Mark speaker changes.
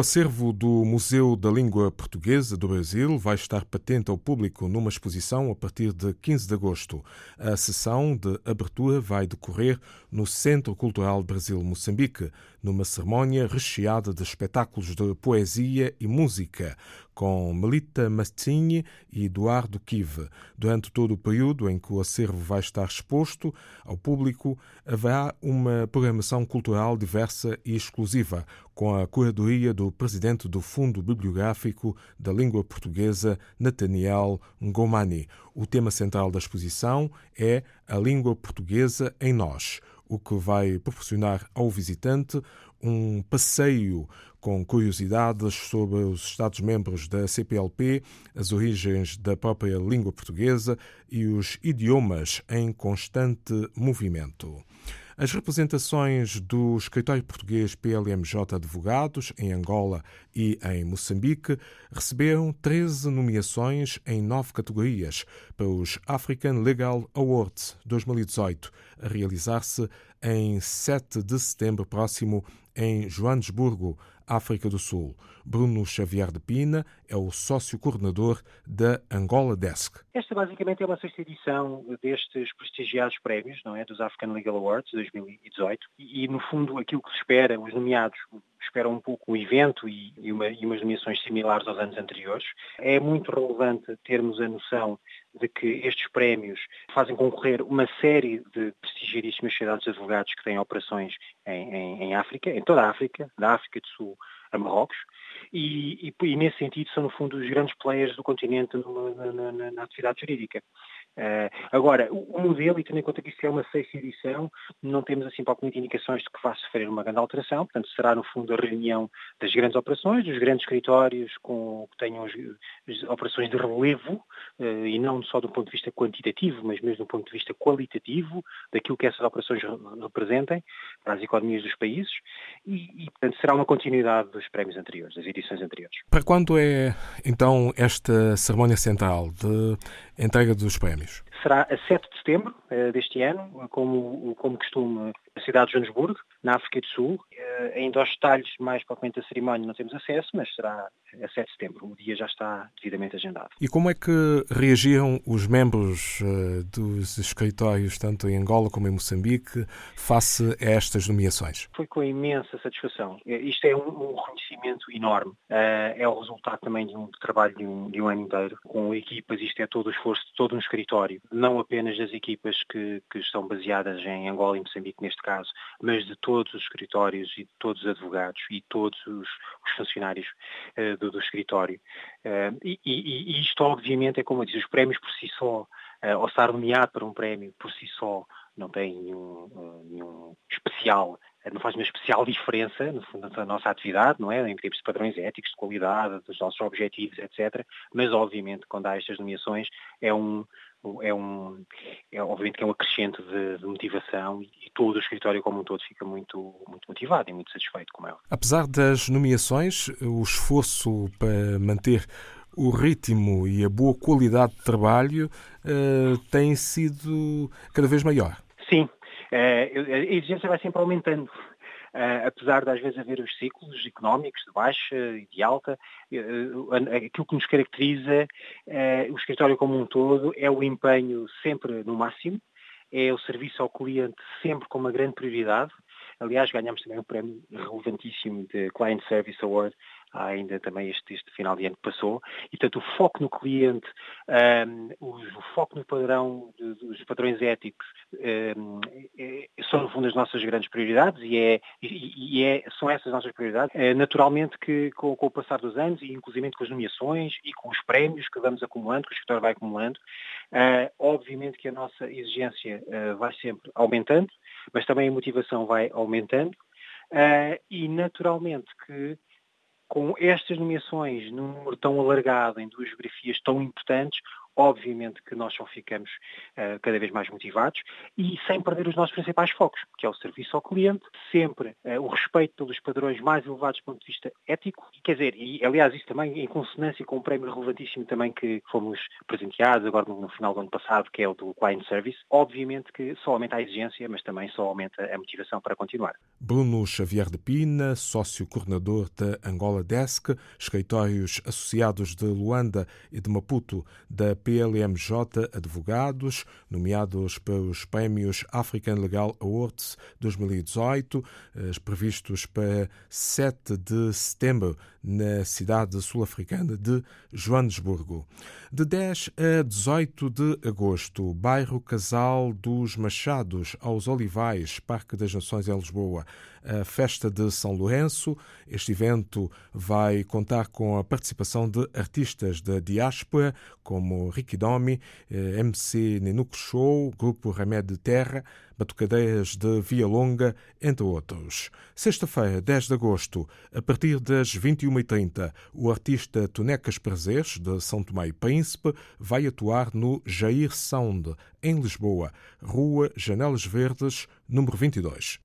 Speaker 1: O acervo do Museu da Língua Portuguesa do Brasil vai estar patente ao público numa exposição a partir de 15 de agosto. A sessão de abertura vai decorrer no Centro Cultural Brasil-Moçambique, numa cerimónia recheada de espetáculos de poesia e música, com Melita Mastini e Eduardo Kive. Durante todo o período em que o acervo vai estar exposto ao público, haverá uma programação cultural diversa e exclusiva, com a curadoria do presidente do Fundo Bibliográfico da Língua Portuguesa, Nathaniel Ngomani. O tema central da exposição é a língua portuguesa em nós, o que vai proporcionar ao visitante um passeio com curiosidades sobre os Estados-membros da CPLP, as origens da própria língua portuguesa e os idiomas em constante movimento. As representações do escritório português PLMJ Advogados em Angola e em Moçambique receberam 13 nomeações em nove categorias para os African Legal Awards 2018, a realizar-se em 7 de setembro próximo em Joanesburgo, África do Sul. Bruno Xavier de Pina é o sócio-coordenador da Angola Desk.
Speaker 2: Esta basicamente é uma sexta edição destes prestigiados prémios, não é, dos African Legal Awards 2018 e, no fundo aquilo que se espera, os nomeados esperam um pouco o evento e, e, uma, e umas nomeações similares aos anos anteriores. É muito relevante termos a noção de que estes prémios fazem concorrer uma série de prestigiadíssimas sociedades de advogados que têm operações em, em, em África, em toda a África, da África do Sul a Marrocos, e, e, e, nesse sentido são no fundo os grandes players do continente na, na, na, na atividade jurídica. Uh, agora, o, modelo, e tendo em conta que isto é uma sexta edição, não temos assim propriamente indicações de que vá sofrer uma grande alteração, portanto será no fundo a reunião das grandes operações, dos grandes escritórios com, que tenham as, as operações de relevo, uh, e não só do ponto de vista quantitativo, mas mesmo do ponto de vista qualitativo, daquilo que essas operações representem para as economias dos países, e, e portanto será uma continuidade dos prémios anteriores, anteriores.
Speaker 1: Para quando é então esta cerimónia central de entrega dos prémios?
Speaker 2: Será a 7 de setembro uh, deste ano, como, como costume, na cidade de Joanesburgo, na África do Sul. Uh, ainda aos detalhes mais propriamente da cerimónia não temos acesso, mas será a 7 de setembro. O dia já está devidamente agendado.
Speaker 1: E como é que reagiram os membros uh, dos escritórios, tanto em Angola como em Moçambique, face a estas nomeações?
Speaker 2: Foi com imensa satisfação. Isto é um, um reconhecimento enorme. é o resultado também de um trabalho de um, de um ano inteiro, com equipas, isto é todo o esforço de todo um escritório não apenas das equipas que, que estão baseadas em Angola e Moçambique neste caso, mas de todos os escritórios e de todos os advogados e todos os, os funcionários uh, do, do, escritório. Uh, e, e, isto obviamente é como eu disse, os prémios por si só, uh, ou estar nomeado para um prémio por si só, não tem nenhum, nenhum especial não faz uma especial diferença no fundo da nossa atividade, não é? Em termos de padrões éticos, de qualidade, dos nossos objetivos, etc. Mas obviamente quando há estas nomeações é um, é um, é, obviamente que é um acrescente de, de, motivação e todo o escritório como um todo fica muito, muito motivado e muito satisfeito com ela.
Speaker 1: Apesar das nomeações, o esforço para manter o ritmo e a boa qualidade de trabalho uh, tem sido cada vez maior.
Speaker 2: Sim, uh, a exigência vai sempre aumentando. Uh, apesar de às vezes haver os ciclos económicos de baixa e de alta, uh, aquilo que nos caracteriza uh, o escritório como um todo é o empenho sempre no máximo, é o serviço ao cliente sempre com uma grande prioridade. Aliás, ganhamos também um prémio relevantíssimo de Client Service Award ainda também este, este final de ano que passou. E, portanto, o foco no cliente, um, o, foco no padrão, dos padrões éticos, um, é, são, no fundo, as nossas grandes prioridades e, é, e, é, são essas as nossas prioridades. É, naturalmente que, com, com, o passar dos anos, e inclusive com as nomeações e com os prémios que vamos acumulando, que o escritório vai acumulando, uh, obviamente que a nossa exigência uh, vai sempre aumentando, mas também a motivação vai aumentando. Uh, e naturalmente que com estas nomeações num número tão alargado, em duas biografias tão importantes, obviamente que nós só ficamos uh, cada vez mais motivados e sem perder os nossos principais focos, que é o serviço ao cliente, sempre uh, o respeito pelos padrões mais elevados do ponto de vista ético, e, quer dizer, e aliás isso também em consonância com um prémio relevantíssimo também que fomos presenteados agora no, no final do ano passado, que é o do Client Service, obviamente que só aumenta a exigência, mas também só aumenta a motivação para continuar.
Speaker 1: Bruno Xavier de Pina, sócio coordenador da Angola Desk, escritórios associados de Luanda e de Maputo da PLMJ Advogados, nomeados para os prémios African Legal Awards 2018, previstos para 7 de setembro na cidade sul-africana de Joanesburgo. De 10 a 18 de agosto, bairro Casal dos Machados, aos Olivais, Parque das Nações em Lisboa, a festa de São Lourenço. Este evento vai contar com a participação de artistas da diáspora, como Ricky Domi, eh, MC Nenuco Show, Grupo Remédio Terra, Batucadeiras de Via Longa, entre outros. Sexta-feira, 10 de agosto, a partir das 21h30, o artista Tonecas Prazeres, de São Tomé e Príncipe, vai atuar no Jair Sound, em Lisboa, Rua Janelas Verdes, número 22.